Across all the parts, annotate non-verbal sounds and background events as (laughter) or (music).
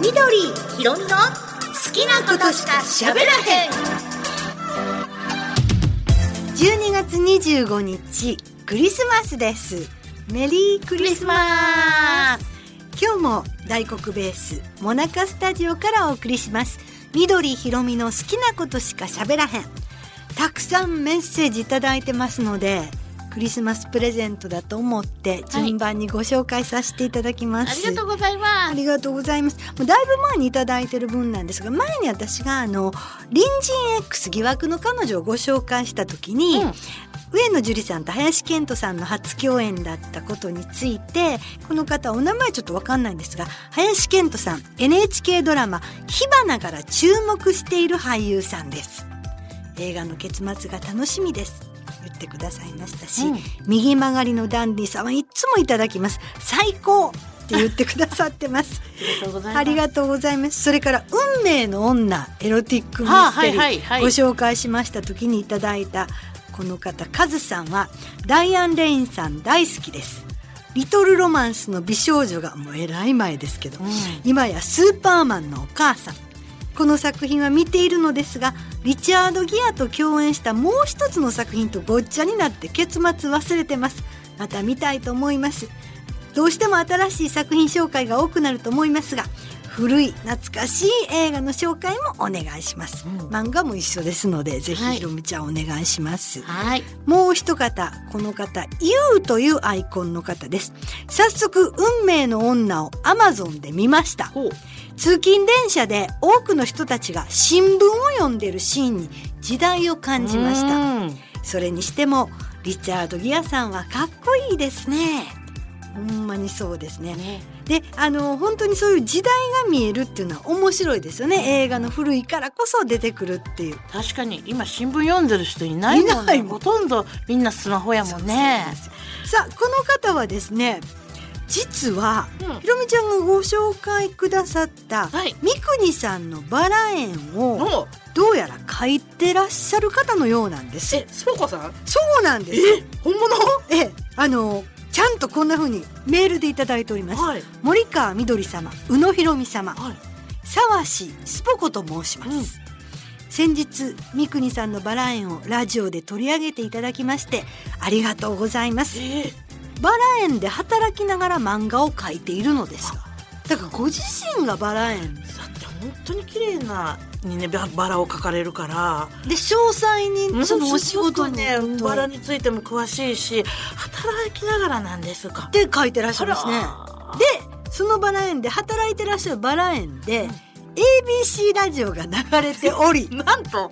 緑ひろみの好きなことしか喋らへん。12月25日クリスマスです。メリークリスマス。今日も大黒ベースモナカスタジオからお送りします。緑ひろみの好きなことしか喋らへん。たくさんメッセージいただいてますのでクリスマスプレゼントだと思って順番にご紹介させていただきます、ありがとうございます。ありがとうございます。もうだいぶ前にいただいてる分なんですが、前に私があの隣人 X 疑惑の彼女をご紹介した時に、うん。上野樹里さんと林遣都さんの初共演だったことについてこの方お名前ちょっとわかんないんですが林遣都さん NHK ドラマ「火花」から注目している俳優さんです。映画の結末が楽しみです言ってくださいましたし、うん右曲がりのダンディさんはいつもいただきます最高って言ってくださってますありがとうございます。それから運命の女エロティックミはあステリー、はいはいはいご紹介しました時にいただいたこの方カズさんはダイアン・レインさん大好きです。リトルロマンスの美少女がもうえらい前ですけど、うん今やスーパーマンのお母さん。この作品は見ているのですがリチャード・ギアと共演したもう一つの作品とごっちゃになって結末忘れてます。また見たいと思います。どうしても新しい作品紹介が多くなると思いますが古い懐かしい映画の紹介もお願いします、うん。漫画も一緒ですのでぜひはい。ひろみちゃんお願いします、はい。もう一方この方 YOU というアイコンの方です。早速運命の女を Amazon で見ました通勤電車で多くの人たちが新聞を読んでるシーンに時代を感じました。うん。それにしてもリチャード・ギアさんはかっこいいですね。ほんまにそうですね。ね。であの本当にそういう時代が見えるっていうのは面白いですよね。映画の古いからこそ出てくるっていう。確かに今新聞読んでる人いないもんね。ほとんどみんなスマホやもんね。さあこの方はですね実は、うん。ひろみちゃんがご紹介くださった、はい。三国さんのバラ園をどうやら書いてらっしゃる方のようなんです。えスポコさん？そうなんです。え本物？ええあのちゃんとこんな風にメールでいただいております、はい。森川みどり様宇野ひろみ様はい。沢氏スポコと申します、うん。先日三国さんのバラ園をラジオで取り上げていただきましてありがとうございます。えバラ園で働きながら漫画を描いているのですがだからご自身がバラ園。だって本当に綺麗なにねババラを描かれるからで詳細にそのお仕事のねバラについても詳しいし働きながらなんですかで書いてらっしゃるんですね。でそのバラ園で働いてらっしゃるバラ園で、ABC ラジオが流れており (laughs) なんと。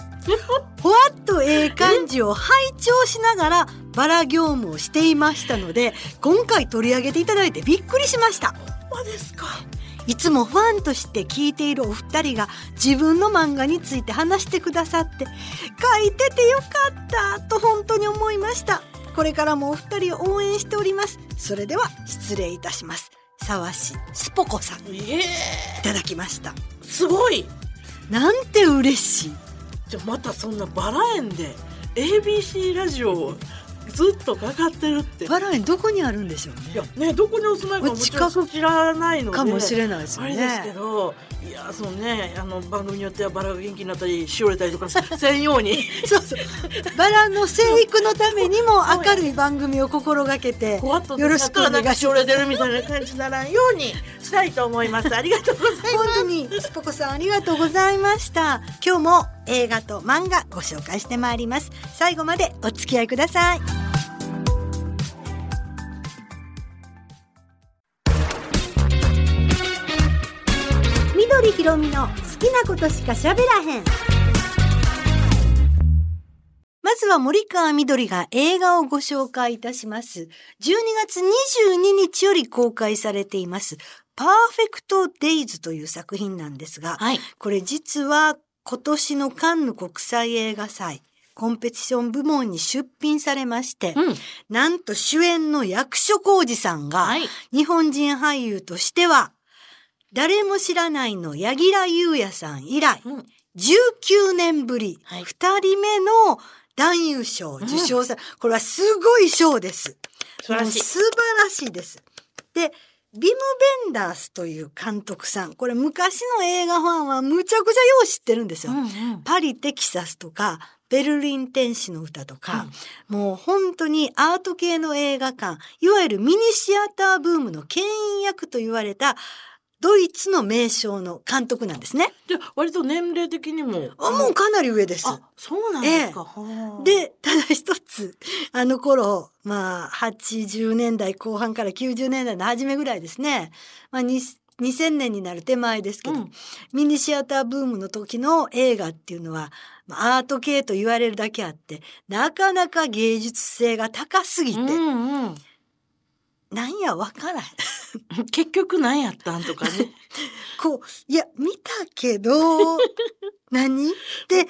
ほわっとええ感じを拝聴しながらバラ業務をしていましたので今回取り上げていただいてびっくりしました。まですか。いつもファンとして聞いているお二人が自分の漫画について話してくださって書いててよかったと本当に思いました。これからもお二人を応援しております。それでは失礼いたします。沢氏スポコさん。いえ。えただきましたすごい。なんて嬉しい。じゃあまたそんなバラ園で ABC ラジオをずっとかかってるって。バラ園どこにあるんでしょうね。いやねどこにお住まいかももちろん知らないので。かもしれないですよね。あれですけどいやそうねあの番組によってはバラが元気になったりしおれたりとかせんように。そうそう。バラの生育のためにも明るい番組を心がけてよろしくお願いしおれてるみたいな感じにならんようにしたいと思います。(laughs) ありがとうございます。本当にスポコさんありがとうございました。今日も映画と漫画ご紹介してまいります。最後までお付き合いくださいろみの好きなことしか喋らへん。まずは森川みどりが映画をご紹介いたします。12月22日より公開されています、パーフェクトデイズという作品なんですが、はい。これ実は今年のカンヌ国際映画祭、コンペティション部門に出品されまして、うん。なんと主演の役所広司さんが、はい。日本人俳優としては、誰も知らないの柳楽優弥さん以来、うん19年ぶり、はい2人目の男優賞受賞さ、これはすごい賞です。素晴らしい素晴らしいです。で、ビム・ベンダースという監督さん。これ昔の映画ファンはむちゃくちゃよう知ってるんですよ。うんうんパリ・テキサスとか、ベルリン天使の歌とか、もう本当にアート系の映画館、いわゆるミニシアターブームの牽引役と言われたドイツの名将の監督なんですね。で割と年齢的にもあもうかなり上です。あそうなんですか、はあで、ただ一つ、あの頃、まあ、80年代後半から90年代の初めぐらいですね。まあ、に2000年になる手前ですけど、うんミニシアターブームの時の映画っていうのは、まあアート系と言われるだけあって、なかなか芸術性が高すぎて、うんうんなんやわからん。(laughs) 結局何やったんとかね (laughs) こう、いや、見たけど、何？って言い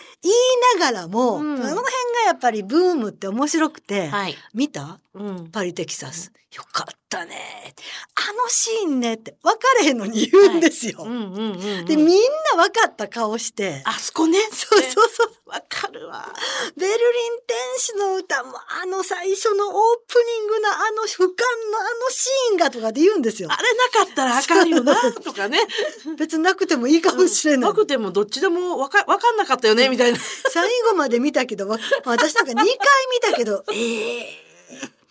ながらも、うんその辺がやっぱりブームって面白くて、はい、見た？うん、パリテキサス。よかったね。あのシーンねって分かれへんのに言うんですよ。うんうんうんうんで、みんな分かった顔して。あそこねそうそうそう。わかるわベルリン天使の歌もあの最初のオープニングのあの俯瞰のあのシーンがとかで言うんですよあ。れなかったらあかんよなとかね (laughs) 別になくてもいいかもしれないな。くてもどっちでもわかわかんなかったよねみたいな。(laughs) 最後まで見たけど、私なんか2回見たけど、ええ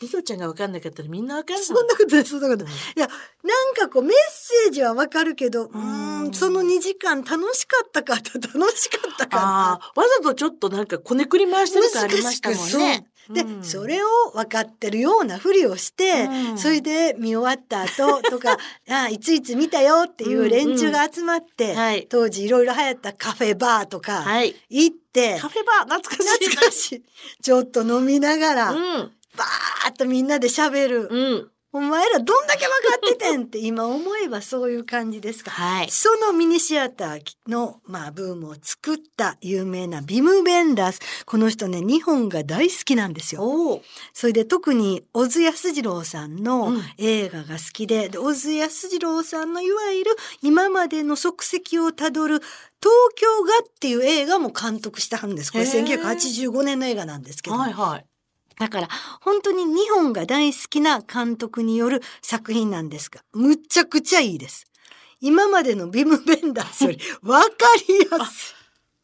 みどちゃんがわかんなかったらみんなわかんないそんなことない、そんなことない。いや、なんかこうメッセージはわかるけど、うん。ん、その2時間楽しかったかと楽しかったかわざとちょっとなんかこねくり回してる感ありましたもんね。で、う。ん。それを分かってるようなふりをして、うん。それで見終わった後とか、(laughs) あいついつ見たよっていう連中が集まって、はい。当時いろいろ流行ったカフェバーとかはい。行って、カフェバー？懐かしい懐かしい。ちょっと飲みながら、うんバーっとみんなで喋る。うんお前らどんだけ分かっててんって (laughs) 今思えばそういう感じですか。はいそのミニシアターの、まあ、ブームを作った有名なビム・ベンダース。この人ね、日本が大好きなんですよ。それで特に小津安二郎さんのうん映画が好きで、で小津安二郎さんのいわゆる今までの足跡をたどる東京画っていう映画も監督したんです。これへー1985年の映画なんですけど。はいはいだから本当に日本が大好きな監督による作品なんですが、むっちゃくちゃいいです。今までのビム・ベンダースより (laughs) わかりやす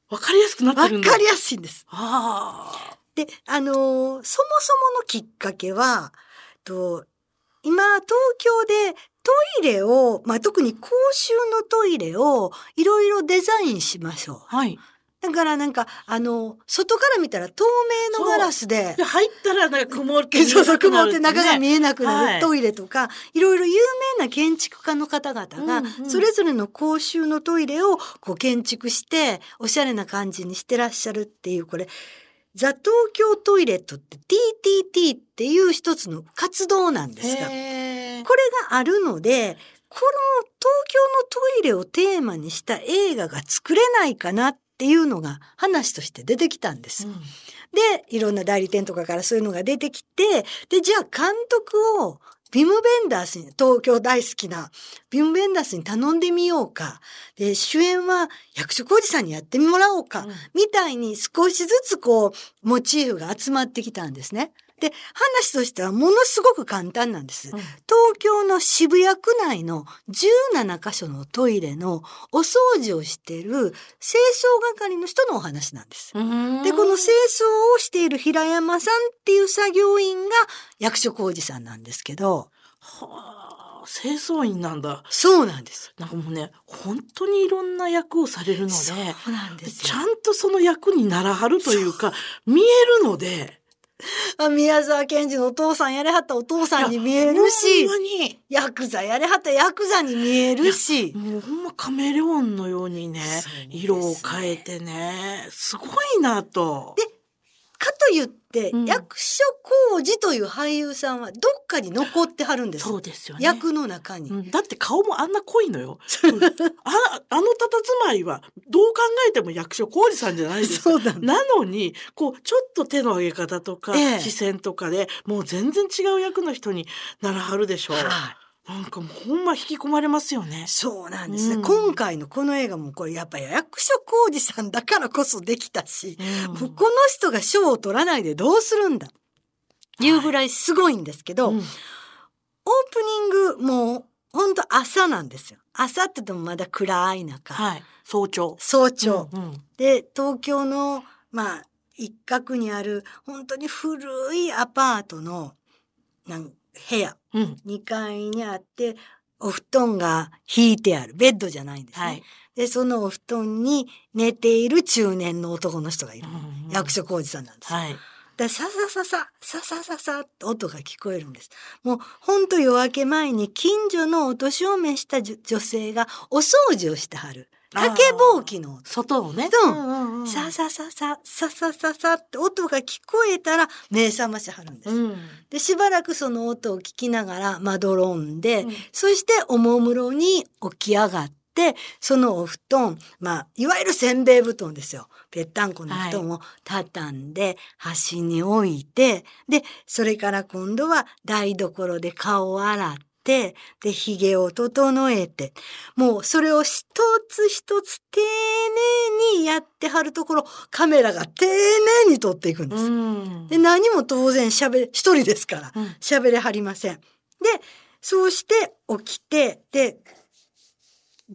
わかりやすくなってるんだかりやすいんです。ああで、あのーそもそものきっかけは、と今東京でトイレを、まあ、特に公衆のトイレをいろいろデザインしましょう。はいだからなんか、あの、外から見たら透明のガラスでで、入ったらなんか曇って (laughs) そうそう、曇って中が見ええなくなはい。るトイレとか、いろいろ有名な建築家の方々がうんう、ん。それぞれの公衆のトイレをこう建築して、おしゃれな感じにしてらっしゃるっていう、これ、ザ・東京トイレットって TTT っていう一つの活動なんですが、これがあるので、この東京のトイレをテーマにした映画が作れないかなっていうのが話として出てきたんです。うんで、いろんな代理店とかからそういうのが出てきて、で、じゃあ監督をビム・ベンダースに、東京大好きなビム・ベンダースに頼んでみようか。で、主演は役所広司さんにやってもらおうか。うんみたいに少しずつこう、モチーフが集まってきたんですね。で、話としてはものすごく簡単なんです。うん東京の渋谷区内の17カ所のトイレのお掃除をしている清掃係の人のお話なんです。うんで、この清掃をしている平山さんっていう作業員が役所広司さんなんですけど、はあ清掃員なんだそうなんです。なんかもうね本当にいろんな役をされるのでそうなんですちゃんとその役にならはるというか見えるのであ (laughs) 宮沢賢治のお父さんやれはったお父さんに見えるしヤクザやれはったヤクザに見えるし、もうほんまカメレオンのようにねね。色を変えてねすごいなと。でかと言って、うん役所広司という俳優さんはどっかに残ってはるんです。そうですよね。役の中に。うんだって顔もあんな濃いのよ。うんああの佇まいはどう考えても役所広司さんじゃないですか。(laughs) そうなのにこうちょっと手の上げ方とか、ええ視線とかでもう全然違う役の人にならはるでしょう。はいなんかもうほんま引き込まれますよね。そうなんですね、うん今回のこの映画もこれやっぱり役所広司さんだからこそできたし、うんもうこの人が賞を取らないでどうするんだいうぐらいすごいんですけど、うんオープニングも本当朝なんですよ。朝って言ってもまだ暗い中。はい。早朝。早朝。うんうんで、東京の、まあ、一角にある、本当に古いアパートの、なん部屋。うん。2階にあって、お布団が引いてある。ベッドじゃないんですね。はい。で、そのお布団に寝ている中年の男の人がいる。うんうん役所広司さんなんですよ。はい。で、ささささ、ささささって音が聞こえるんです。もう、ほんと夜明け前に近所のお年を召した女性がお掃除をしてはる。竹ぼうきの音。外をね。そううんうんささささ、ささささって音が聞こえたら目覚ましはるんです。うん。で、しばらくその音を聞きながらまどろんで、うんそしておもむろに起き上がって、そのお布団、まあ、いわゆるせんべい布団ですよ。ぺったんこの布団を畳んで、端に置いて、で、それから今度は台所で顔を洗って、で、髭を整えて、もうそれを一つ一つ丁寧にやってはるところ、カメラが丁寧に撮っていくんです。うん。で、何も当然喋、一人ですから。うん喋れはりません。で、そうして起きて、で、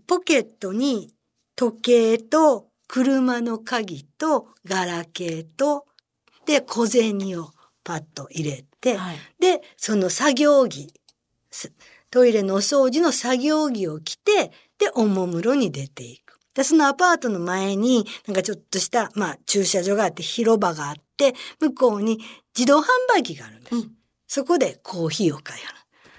ポケットに時計と車の鍵とガラケーと、で、小銭をパッと入れて、はい。で、その作業着、すトイレのお掃除の作業着を着て、で、おもむろに出ていく。で、そのアパートの前に、なんかちょっとした、まあ、駐車場があって、広場があって、向こうに自動販売機があるんです。うんそこでコーヒーを買いはる。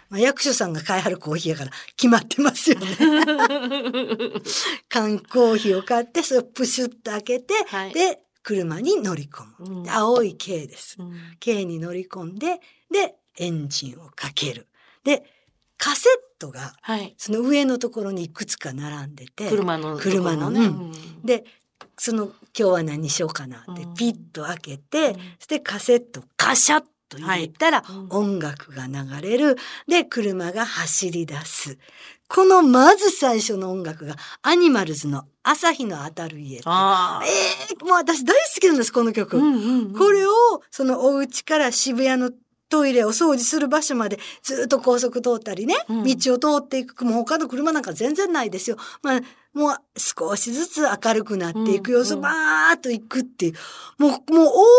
まあ、役所さんが買いはるコーヒーやから決まってますよね。(laughs) 缶コーヒーを買って、それをプシュッと開けて、はいで、車に乗り込む。うんで青い軽です。うん軽に乗り込んで、で、エンジンをかける。で、カセットが、はい。その上のところにいくつか並んでて、車の。車のね。うんで、その、今日は何しようかなってうん、ピッと開けて、うんそしてカセットカシャッと入れたらはいうん音楽が流れる。で、車が走り出す。このまず最初の音楽がアニマルズの朝日の当たる家って。ああ。えー、もう私大好きなんです、この曲。うんうんうんこれを、そのお家から渋谷のトイレを掃除する場所までずっと高速通ったりね、うん道を通っていく。もう他の車なんか全然ないですよ。まあ、もう少しずつ明るくなっていく様子、うんうんバーっと行くっていう。もう、もうオー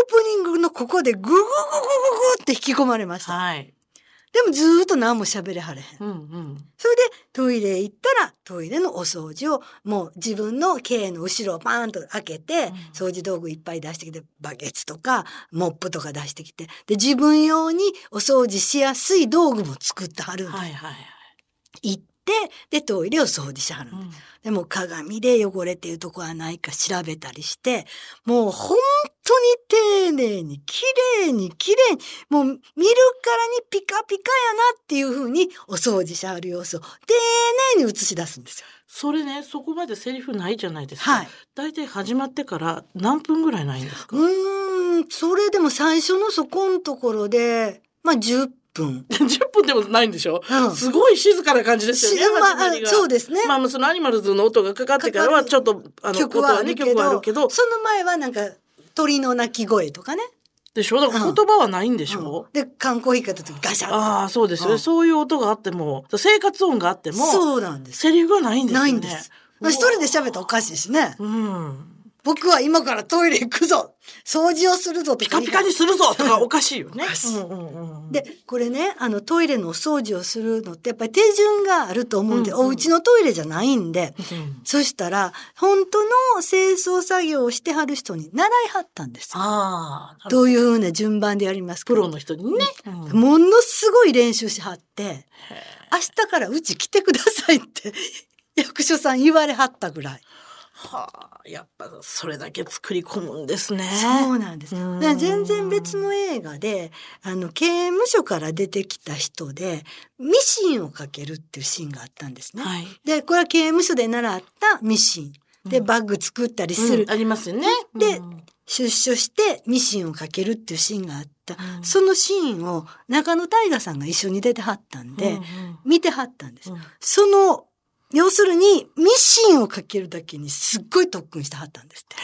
プニングのここでググググググって引き込まれました。はい。でもずーっと何も喋れはれへん。うんうん。それでトイレ行ったらトイレのお掃除をもう自分の軽の後ろをパーンと開けて、うん掃除道具いっぱい出してきてバケツとかモップとか出してきてで自分用にお掃除しやすい道具も作ってはるんです、はいはいはい。行ってでトイレを掃除しはるうんでも鏡で汚れていうとこはないか調べたりしてもう本当に丁寧に綺麗に綺麗にもう見るからにピカピカやなっていう風にお掃除しはる様子を丁寧に映し出すんですよ。それね、そこまでセリフないじゃないですか。はい。大体始まってから何分ぐらいないんですか？うーん、それでも最初のそこのところで、まあ10分。10分でもないんでしょ、うんすごい静かな感じですよね。しまあそうですね。まあ、そのアニマルズの音がかかってからは、ちょっと、あの、曲はあるね、け曲はあどるけど、その前はなんか鳥の鳴き声とかね。でしょ？だから言葉はないんでしょ、うんで、缶コーヒー買った時ガシャッああ、そうですよね、うんそういう音があっても、生活音があっても、そうなんです。セリフがないんですよね。ないんです。一人で喋ったらおかしいしね。うん。僕は今からトイレ行くぞ。掃除をするぞとピカピカにするぞとかおかしいよね。で、これね、あのトイレのお掃除をするのってやっぱり手順があると思うんで、うんうんお家のトイレじゃないんで、うんそしたら、本当の清掃作業をしてはる人に習いはったんですよ。ああ、ど。ういうふうな順番でやりますか。プロの人にね。うん。ものすごい練習しはって、明日からうち来てくださいって、役所さん言われはったぐらい。はあ、やっぱそれだけ作り込むんですね。そうなんです。全然別の映画で、あの、刑務所から出てきた人で、ミシンをかけるっていうシーンがあったんですね。はい。で、これは刑務所で習ったミシン。で、うんバッグ作ったりする。うんありますよね。でうん出所してミシンをかけるっていうシーンがあった。うんそのシーンを中野大河さんが一緒に出てはったんで、うん見てはったんです。うんその、要するに、ミシンをかけるだけにすっごい特訓してはったんですって。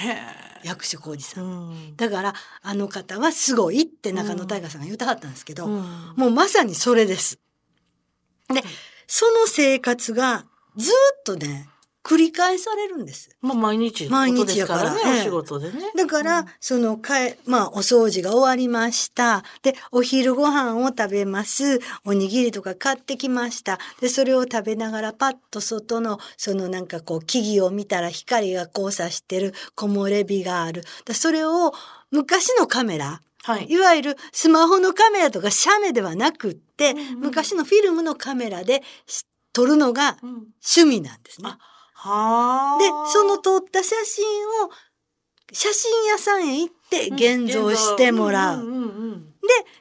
役所広司さん。うんだから、あの方はすごいって中野大河さんが言ってはったんですけど、うんもうまさにそれです。で、その生活がずっとね、繰り返されるんです。まあ毎日毎日やからええお仕事でね。だから、うんそのかえ、まあ、お掃除が終わりました。で、お昼ご飯を食べます。おにぎりとか買ってきました。で、それを食べながらパッと外の、そのなんかこう、木々を見たら光が交差してる木漏れ日がある。だそれを昔のカメラ、はい。いわゆるスマホのカメラとか写メではなくって、うんうん昔のフィルムのカメラでし撮るのがうん趣味なんですね。はあ。で、その撮った写真を写真屋さんへ行って現像してもらう。んんうん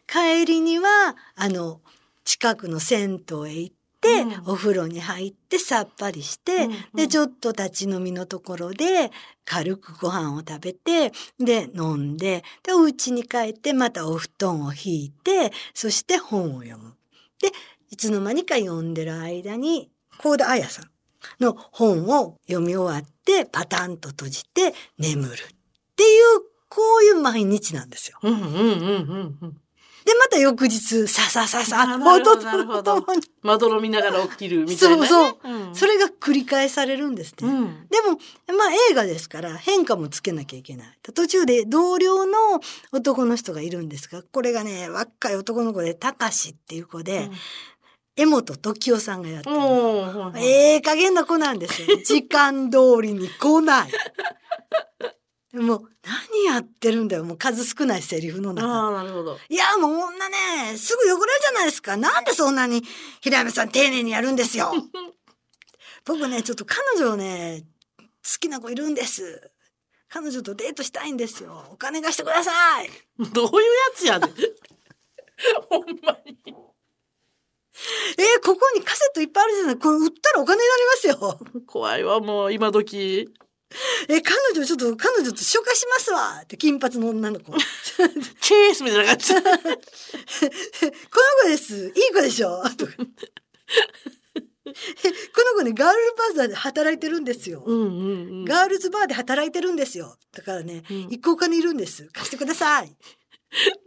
帰りには、あの、近くの銭湯へ行って、うんお風呂に入ってさっぱりして、うんうんで、ちょっと立ち飲みのところで軽くご飯を食べて、で、飲んで、で、お家に帰ってまたお布団を引いて、そして本を読む。で、いつの間にか読んでる間に、高田彩さんの本を読み終わって、パタンと閉じて眠る。っていう、こういう毎日なんですよ。うんうんうんうんうん。で、また翌日、ささささ、音とともに、まどろみながら起きるみたいな、ね。そううん。それが繰り返されるんですね。うん。でも、まあ映画ですから変化もつけなきゃいけない。途中で同僚の男の人がいるんですが、これがね、若い男の子で、たかしっていう子で、江本時夫さんがやってうん。る。ええ加減な子なんですよ。(laughs) 時間通りに来ない。もう、何やってるんだよ。もう数少ないセリフの中。ああ、なるほど。いや、もう女ね、すぐ汚れるじゃないですか。なんでそんなに平山さん丁寧にやるんですよ。(laughs) 僕ね、ちょっと彼女ね、好きな子いるんです。彼女とデートしたいんですよ。お金貸してください。どういうやつやねん。(laughs) ほんまに。(laughs) えーここにカセットいっぱいあるじゃない。これ売ったらお金になりますよ。(laughs) 怖いわ、もう今時。え、彼女ちょっと彼女と紹介しますわ。って金髪の女の子。こ (laughs) のチェースみたいな感じ。子です。いい子でしょとか。えこの子ね、ガールズバーザーで働いてるんですよ。うんうんうん。ガールズバーで働いてるんですよ。だからね、うん一個お金いるんです。貸してください。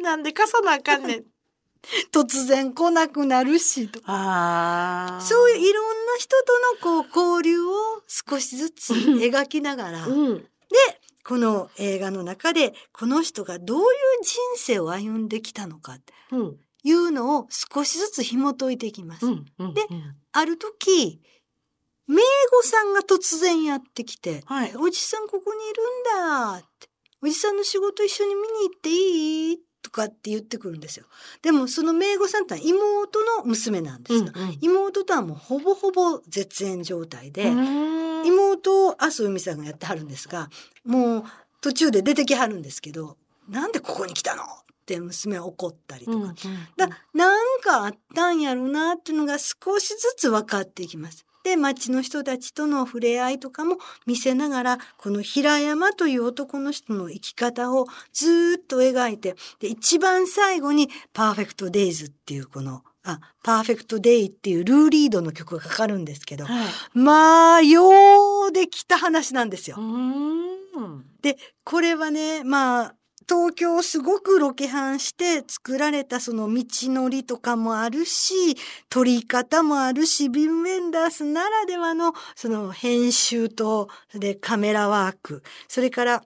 なんで貸さなあかんねん。(laughs) 突然来なくなるし、とか。そういういろんな人とのこう交流を少しずつ描きながら、うん。この映画の中でこの人がどういう人生を歩んできたのかってうん。いうのを少しずつ紐解いていきます。うん。うん。でうんある時、名護さんが突然やってきて、はいおじさんここにいるんだって。おじさんの仕事一緒に見に行っていい？とかって言ってくるんですよ。でもその名護さんってのは妹の娘なんですよ。うん妹とはもうほぼほぼ絶縁状態で、うん。妹を麻生海さんがやってはるんですが、もう途中で出てきはるんですけど、なんでここに来たのって娘は怒ったりとか。うんうんだなんかあったんやろなっていうのが少しずつ分かっていきます。で町の人たちとの触れ合いとかも見せながらこの平山という男の人の生き方をずーっと描いてで一番最後に「パーフェクト・デイズ」っていうこの「あパーフェクト・デイ」っていうルーリードの曲がかかるんですけどはい。まあようできた話なんですよう。ん。でこれはねまあ東京をすごくロケハンして作られたその道のりとかもあるし撮り方もあるしビム・ウェンダースならではのその編集とでカメラワークそれから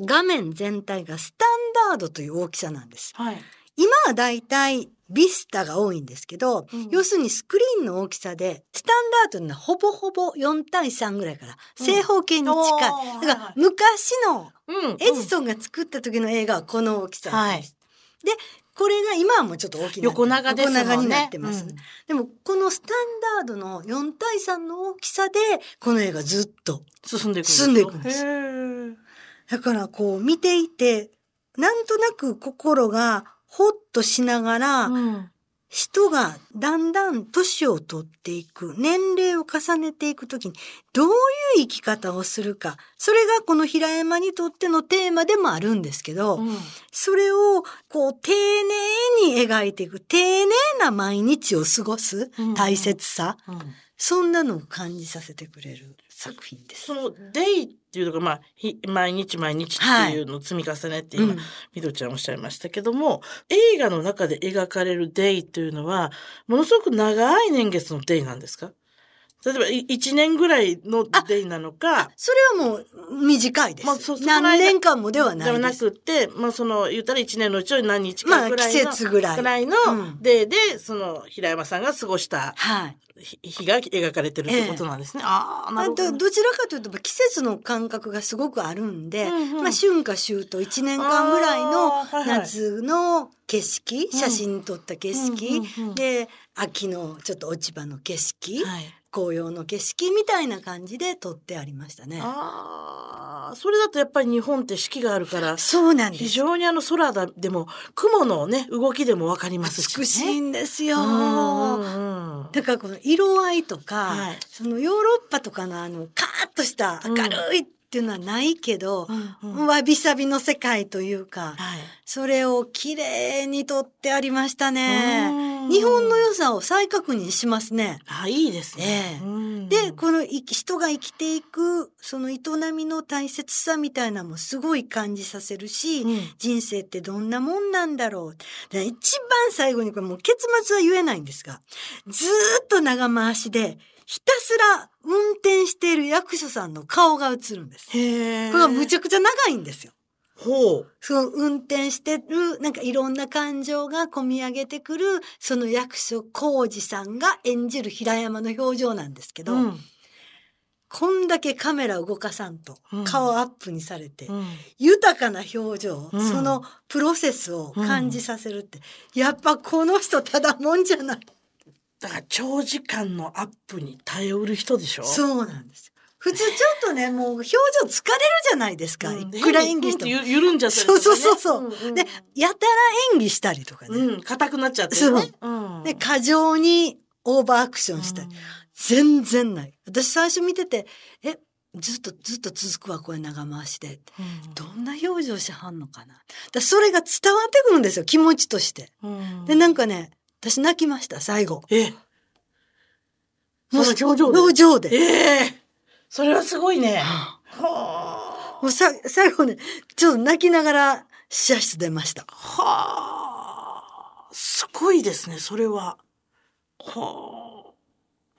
画面全体がスタンダードという大きさなんです。はい。今はだいたいビスタが多いんですけど、うん要するにスクリーンの大きさでスタンダードなほぼほぼ4対3ぐらいからうん正方形に近い。おーだかはいはいら昔のうん。エジソンが作った時の映画はこの大きさです。で、これが今はもうちょっと大きな横長ですね。横長になってます、うんでもこのスタンダードの4対3の大きさでこの映画ずっと。進んでいく進んでいくんですだからこう見ていてなんとなく心がほっとしながら、うん。人がだんだん年を取っていく、年齢を重ねていくときに、どういう生き方をするか。それがこの平山にとってのテーマでもあるんですけど、うんそれをこう丁寧に描いていく、丁寧な毎日を過ごすうん大切さ。うんそんなのを感じさせてくれる作品です。そのデイっていうのが、まあ、ひ毎日毎日っていうのを積み重ねって今、うんみどちゃんおっしゃいましたけども、映画の中で描かれるデイというのは、ものすごく長い年月のデイなんですか？例えば、い一年ぐらいのデイなのか、それはもう短いです。まあそそ何年間もではなではいな。くって、まあその、言ったら一年のうちの何日まあかぐらいの、季節ぐらいのうんデイで、その、平山さんが過ごしたはい。日日が描かれてるってことなんですね。ああ、なあるほどど。どちらかというと季節の感覚がすごくあるんで、うんうんまあ春夏秋冬1年間ぐらいのあーはいはい夏の景色、うん写真撮った景色、うんで秋のちょっと落ち葉の景色、はい。紅葉の景色みたいな感じで撮ってありましたね。ああ、それだとやっぱり日本って四季があるから、そうなんです。非常にあの空だでも、雲のね、動きでもわかりますし、ね。美しいんですよ。うんだからこの色合いとか、はいそのヨーロッパとかのあのカーッとした明るいっていうのはないけど、うんうんわびさびの世界というか、はい。それを綺麗に撮ってありましたね。うん日本の良さを再確認しますね。あ、いいですね。ええうんで、このい人が生きていく、その営みの大切さみたいなのもすごい感じさせるし、うん人生ってどんなもんなんだろう。で一番最後にこれもう結末は言えないんですが、ずーっと長回しで、ひたすら運転している役所さんの顔が映るんです。これがむちゃくちゃ長いんですよ。ほう。その運転してる、なんかいろんな感情が込み上げてくる、その役所広司さんが演じる平山の表情なんですけど、うんこんだけカメラ動かさんとうん顔アップにされて、うん豊かな表情、うんそのプロセスを感じさせるって、やっぱこの人ただもんじゃない。だから長時間のアップに頼る人でしょ？そうなんですよ。普通ちょっとね、もう表情疲れるじゃないですか。うんいくら演技しても。ゆ緩んじゃったりとか、そうね。そうそうそう。んんで、やたら演技したりとかね。うん、硬くなっちゃってね。うんで、過剰にオーバーアクションしたり。全然ない。私最初見てて、え、ずっとずっと続くわ、これ長回しで。うんどんな表情しはんのかな。だそれが伝わってくるんですよ、気持ちとして。うんで、なんかね、私泣きました、最後。え、もう表情で？表情で。ええそれはすごいね。はもうさ、最後ね、ちょっと泣きながら試写室出ました。あ。はあ。すごいですね、それは。はあ。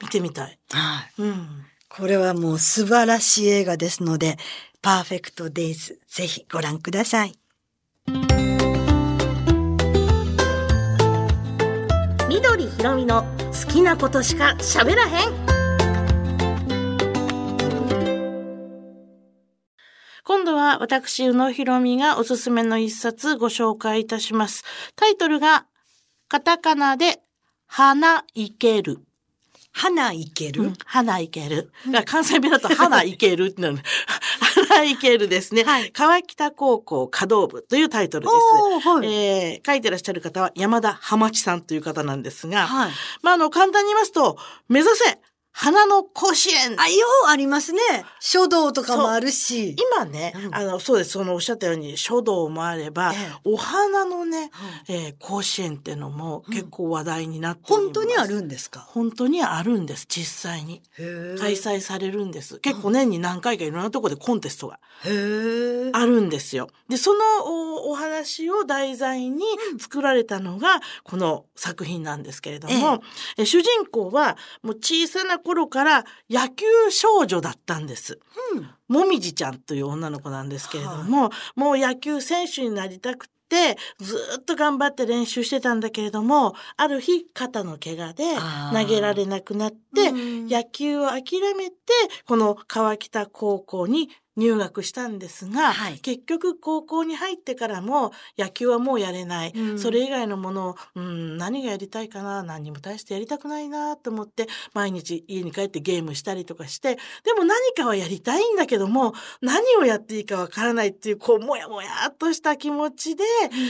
見てみたい。はい。うん。これはもう素晴らしい映画ですので、パーフェクトデイズ、ぜひご覧ください。緑ひろみの好きなことしか喋らへん。今度は私、宇野ひろみがおすすめの一冊ご紹介いたします。タイトルが、カタカナで、花いける。花いける、うん花いける。関西弁だと (laughs) 花いけるってなる。花いけるですね。はい川北高校華道部というタイトルです。はいえー書いてらっしゃる方は山田浜地さんという方なんですが、はい。まあ、あの、簡単に言いますと、目指せ花の甲子園あ、ようありますね。書道とかもあるし。今ね、うんあの、そうです、そのおっしゃったように書道もあれば、ええお花のね、うんえー甲子園っていうのもうん結構話題になっております本当にあるんですか？本当にあるんです、実際に。へ開催されるんです。結構年に何回かいろんなところでコンテストが。あるんですよ。で、そのおお話を題材に作られたのがこの作品なんですけれども、え主人公はもう小さな頃から野球少女だったんです。うん。もみじちゃんという女の子なんですけれども、もう野球選手になりたくて、ずーっと頑張って練習してたんだけれども、ある日肩の怪我で投げられなくなって、うん野球を諦めて、この川北高校に入学したんですが、はい結局高校に入ってからも野球はもうやれない、うんそれ以外のものを、うん、何がやりたいかな何にも大してやりたくないなと思って毎日家に帰ってゲームしたりとかしてでも何かはやりたいんだけども何をやっていいかわからないっていうこうもやもやっとした気持ちで、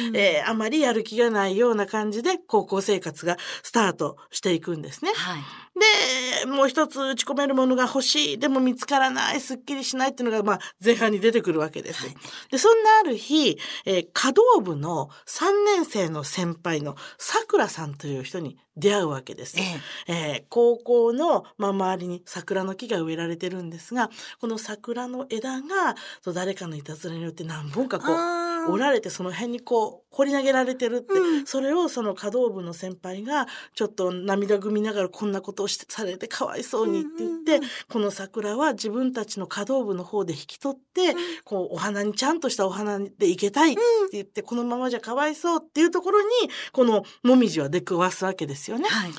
うんえーあまりやる気がないような感じで高校生活がスタートしていくんですね。はい。で、もう一つ打ち込めるものが欲しい。でも見つからない。すっきりしないっていうのが、まあ、前半に出てくるわけです。はいで、そんなある日、えー、華道部の3年生の先輩のさくらさんという人に出会うわけです。えええー高校の、まあ、周りに桜の木が植えられてるんですが、この桜の枝が、誰かのいたずらによって何本かこう、折られてその辺にこう放り投げられてるって、うんそれをその華道部の先輩がちょっと涙ぐみながらこんなことをしてされてかわいそうにって言って、うんうんうんこの桜は自分たちの華道部の方で引き取って、こうお花にちゃんとしたお花でいけたいって言って、このままじゃかわいそうっていうところにこのもみじは出くわすわけですよね。はい。で、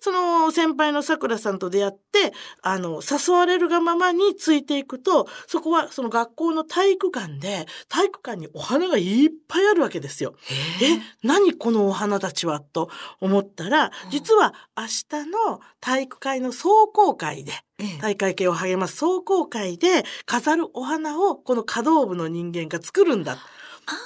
その先輩のさくらさんと出会って、あの、誘われるがままについていくと、そこはその学校の体育館で、体育館にお花がいっぱいあるわけですよ。え、何このお花たちは？と思ったら、実は明日の体育会の壮行会で、ええ。大会系を励ます壮行会で飾るお花をこの華道部の人間が作るんだ。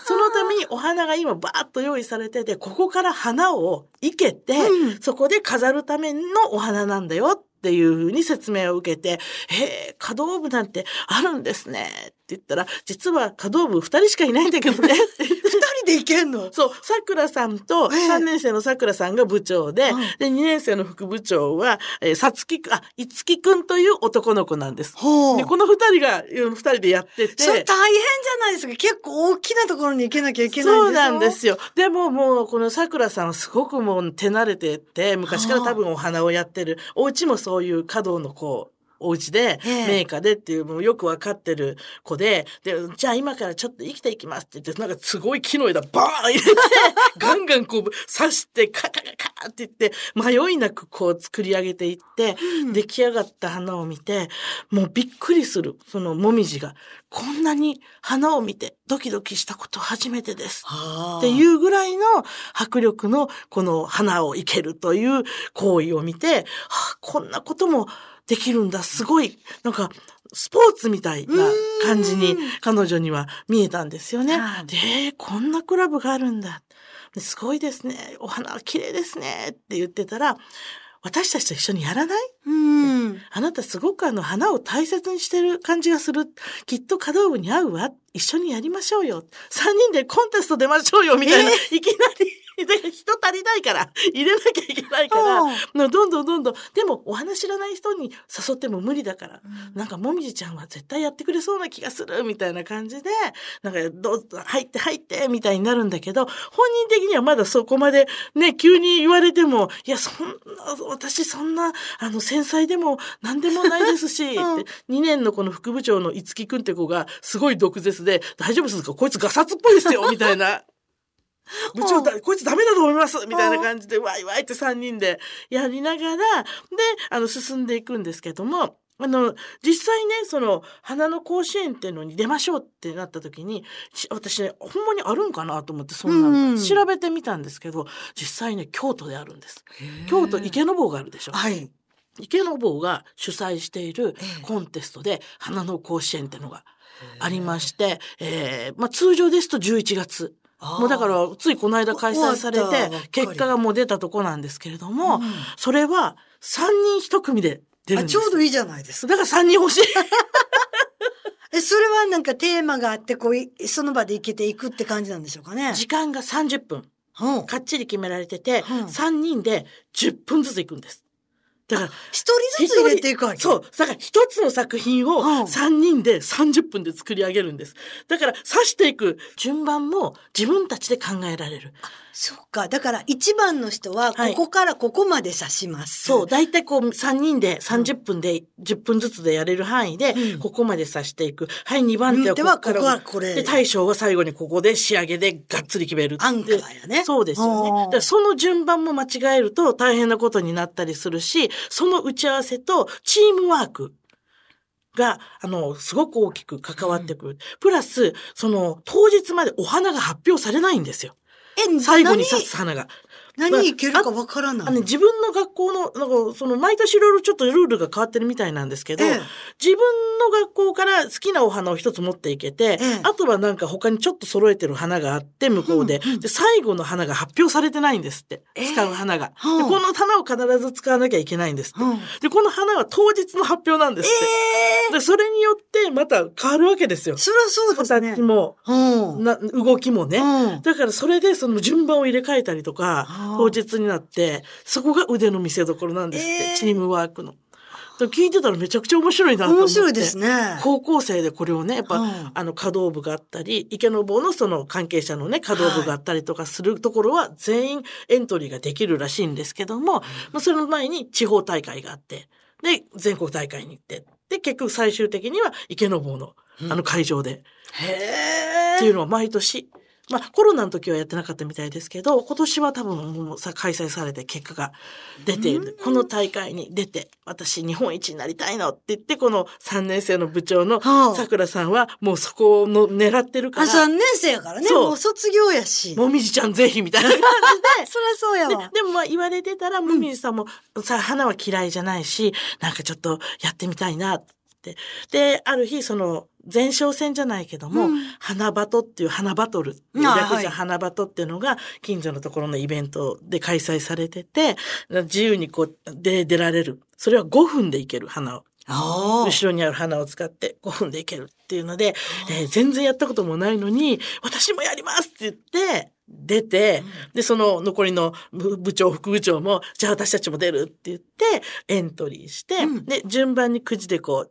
そのためにお花が今バーッと用意されてて、ここから花を生けて、うん。そこで飾るためのお花なんだよっていうふうに説明を受けて、へえ、華道部なんてあるんですね。って言ったら、実は華道部二人しかいないんだけどね。(laughs) 二人で行けんの？そう、さくらさんと、ええ3年生のさくらさんが部長で、はいで、2年生の副部長は、えーさつきくん、あ、いつきくんという男の子なんです。で、この二人が、うん二人でやってて。それ大変じゃないですか。結構大きなところに行けなきゃいけないんそうなんでよ。すよ。でももう、このさくらさんはすごくもう手慣れてて、昔から多分お花をやってる。お家もそういう華道のこう、お家で、ええ。メーカーでっていう、もうよくわかってる子で、で、じゃあ今からちょっと生きていきますって言って、なんかすごい木の枝バーン入れて、(laughs) ガンガンこう刺して、カカカカって言って、迷いなくこう作り上げていって、うん。出来上がった花を見て、もうびっくりする、そのもみじが、こんなに花を見てドキドキしたこと初めてです。はあ。っていうぐらいの迫力のこの花を生けるという行為を見て、はあ、こんなこともできるんだ、すごい、なんか、スポーツみたいな感じに彼女には見えたんですよねはい。で、えーこんなクラブがあるんだ。ですごいですね。お花綺麗ですね。って言ってたら、私たちと一緒にやらない？うん。あなたすごくあの花を大切にしてる感じがする。きっと華道部に合うわ。一緒にやりましょうよ。三人でコンテスト出ましょうよ。みたいな。えいきなり。(laughs) で人足りないから。入れなきゃいけないから。どんどんどんどん。でもお花知らない人に誘っても無理だから。なんかもみじちゃんは絶対やってくれそうな気がする。みたいな感じで。なんかどうぞ入って入って。みたいになるんだけど、本人的にはまだそこまでね、急に言われても、いや、そんな、私そんな、あの、繊細でも何でもないですし、(laughs) うんって2年のこの副部長の五木くんって子がすごい毒舌で、大丈夫ですかこいつガサツっぽいですよみたいな。部長だ、こいつダメだと思いますみたいな感じで、わいわいって3人でやりながら、で、あの、進んでいくんですけども、あの、実際ね、その、花の甲子園っていうのに出ましょうってなった時に、し私ね、ほんまにあるんかなと思って、そんなの、うんうん調べてみたんですけど、実際ね、京都であるんです。京都池坊があるでしょ。はい。池坊が主催しているええコンテストで花の甲子園ってのがありまして、えーまあ、通常ですと11月。もうだからついこの間開催されて結果がもう出たとこなんですけれども、うんそれは3人1組で出るんあですちょうどいいじゃないですか。だから3人欲しい。(laughs) え、それはなんかテーマがあって、こうい、その場で行けていくって感じなんでしょうかね。時間が30分。うんかっちり決められてて、うん3人で10分ずつ行くんです。だから、一人ずつ入れていくわけそう。だから一つの作品をうん3人で30分で作り上げるんです。だから刺していく順番も自分たちで考えられる。そっか。だから一番の人は、はいここからここまで刺します。そう。だいたいこう3人で30分で10分ずつでやれる範囲でうん、ここまで刺していく。はい、2番手はでは、ここから。ここはこれ。で、大将は最後にここで仕上げでがっつり決める。アンカーやね。そうですよね。だからその順番も間違えると大変なことになったりするし、その打ち合わせとチームワークが、あの、すごく大きく関わってくる。プラス、その、当日までお花が発表されないんですよ。え、最後に刺す花が。何いけるかわからない。あのね、自分の学校の、なんか、その、毎年いろいろちょっとルールが変わってるみたいなんですけど、ええ自分の学校から好きなお花を一つ持っていけて、ええあとはなんか他にちょっと揃えてる花があって、向こうで、うんうんで、最後の花が発表されてないんですって。ええ使う花が、うんで。この花を必ず使わなきゃいけないんですって。うんで、この花は当日の発表なんですって。で、それによってまた変わるわけですよ。そりゃそうですね形。も、うん。な動きもね。うんだからそれでその順番を入れ替えたりとか当日になって、そこが腕の見せ所なんですって、えー。チームワークの。聞いてたらめちゃくちゃ面白いなと思って。面白いですね。高校生でこれをね、やっぱ、うん。あの、稼働部があったり、池の坊のその関係者のね、稼働部があったりとかするところは、全員エントリーができるらしいんですけども、まあ、その前に地方大会があって、で、全国大会に行って、で、結局最終的には池の坊の、あの会場で、へっていうのは毎年、まあコロナの時はやってなかったみたいですけど、今年は多分もうさ開催されて結果が出て、この大会に出て、私日本一になりたいのって言って、この3年生の部長のはあさくらさんはもうそこの狙ってるかあ、ら、3年生やからね。もう卒業やし。もみじちゃんぜひみたいな感じで、(laughs) そりゃそうやでわ。でもまあ言われてたら、もみじさんも、さ、花は嫌いじゃないし、なんかちょっとやってみたいなって。で、ある日、その、前哨戦じゃないけども、うん。花バトっていう花バトルっていうあ略じゃはい。花バトっていうのが近所のところのイベントで開催されてて、自由にこう、で、出られる。それは5分でいける花を。あ後ろにある花を使って5分でいけるっていうので、えー全然やったこともないのに、私もやりますって言って、出て、で、その残りの部部長、副部長も、じゃあ私たちも出るって言って、エントリーして、うん。で、順番にくじでこう、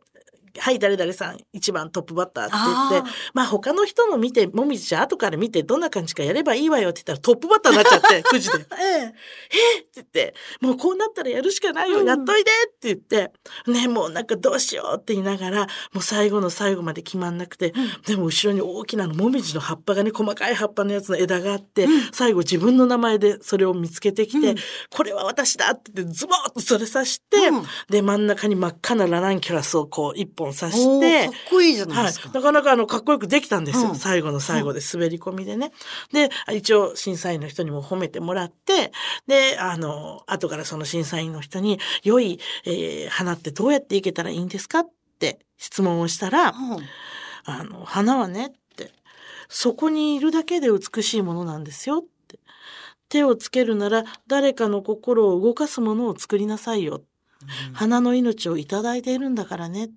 はい、誰々さん、一番トップバッターって言って、まあ他の人の見て、もみじちゃん後から見てどんな感じかやればいいわよって言ったらトップバッターになっちゃって、くじで。あ。ええ。っ？て言って、もうこうなったらやるしかないよ、うんやっといでって言って、ね、もうなんかどうしようって言いながら、もう最後の最後まで決まんなくて、でも後ろに大きなの、もみじの葉っぱがね、細かい葉っぱのやつの枝があって、最後自分の名前でそれを見つけてきて、うんこれは私だって言って、ズボーッとそれ刺して、うんで、真ん中に真っ赤なラナンキュラスをこう一本刺おしてーか、っこいいじゃないはいですか。。なかなかあの、かっこよくできたんですよ。うん最後の最後で滑り込みでね。で、一応審査員の人にも褒めてもらって、で、あの、後からその審査員の人に、良い、えー花ってどうやっていけたらいいんですかって質問をしたら、うんあの、花はねって、そこにいるだけで美しいものなんですよって。手をつけるなら誰かの心を動かすものを作りなさいよ。花の命をいただいているんだからねって。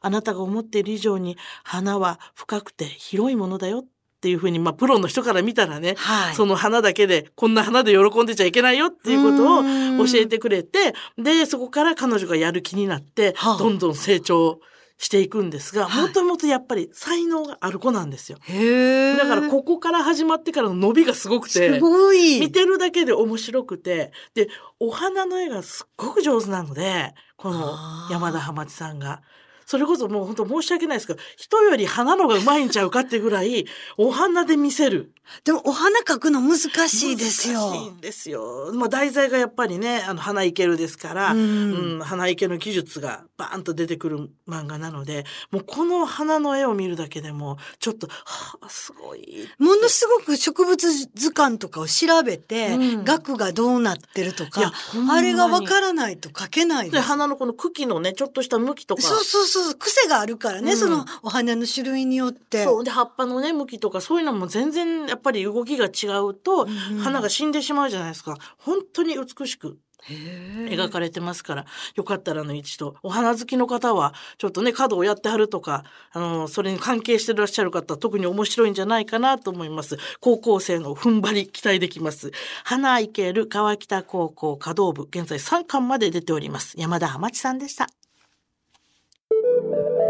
あなたが思っている以上に花は深くて広いものだよっていうふうに、まあ、プロの人から見たらね、はい。その花だけで、こんな花で喜んでちゃいけないよっていうことを教えてくれて、で、そこから彼女がやる気になってはあ、どんどん成長していくんですが、はいもともとやっぱり才能がある子なんですよ。だからここから始まってからの伸びがすごくてす、ごい。見てるだけで面白くて、で、お花の絵がすっごく上手なので、この山田浜地さんが。それこそもう本当申し訳ないですけど、人より花のがうまいんちゃうかってぐらい、お花で見せる。でもお花描くの難しいですよ。難しいんですよ。まあ題材がやっぱりね、あの、花池るですから、ううんん、花池の技術がバーンと出てくる漫画なので、もうこの花の絵を見るだけでも、ちょっと、はあ、すごい。ものすごく植物図鑑とかを調べて、うん額がどうなってるとか、あれがわからないと書けないで。花のこの茎のね、ちょっとした向きとか。そうそうそう、癖があるからね、うんそのお花の種類によって。そう。で、葉っぱのね、向きとか、そういうのも全然、やっぱり動きが違うと、うん花が死んでしまうじゃないですか。本当に美しく描かれてますから、よかったらあの一度、お花好きの方は、ちょっとね、角をやってはるとか、あの、それに関係してらっしゃる方、特に面白いんじゃないかなと思います。高校生の踏ん張り期待できます。花いける川北高校華道部、現在3巻まで出ております。山田浜地さんでした。Thank you.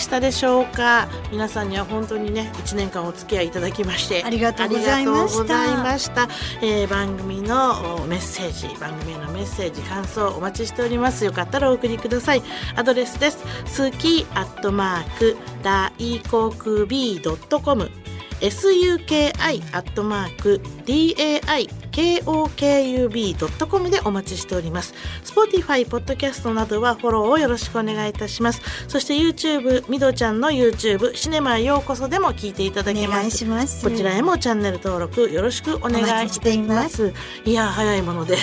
したでしょうか？皆さんには本当にね1年間お付き合いいただきましてありがとうございました。えー番組のおメッセージ番組へのメッセージ感想お待ちしております。よかったらお送りください。アドレスです。スキーアットマーク大航空 B.com suki アットマーク daikokub.com でお待ちしております。Spotify ポッドキャストなどはフォローをよろしくお願いいたします。そして YouTube みどちゃんの YouTube シネマへようこそでも聞いていただけます。します。こちらへもチャンネル登録よろしくお願いしています。いや早いもので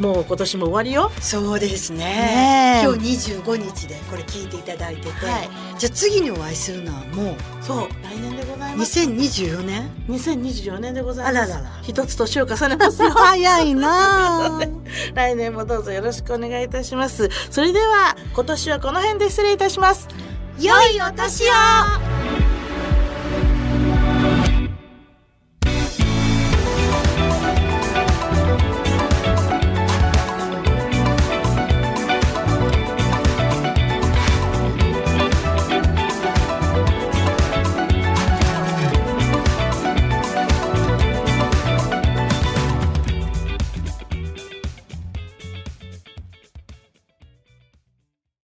もう今年も終わりよ。そうですね。ねえ。今日25日でこれ聞いていただいてて、はい。じゃあ次にお会いするのはもそう来年でございうます2024年？2024年でございます。あららら。一つ年を重ねますよ。(laughs) 早いなあ。(laughs) 来年もどうぞよろしくお願いいたします。それでは今年はこの辺で失礼いたします。良いお年を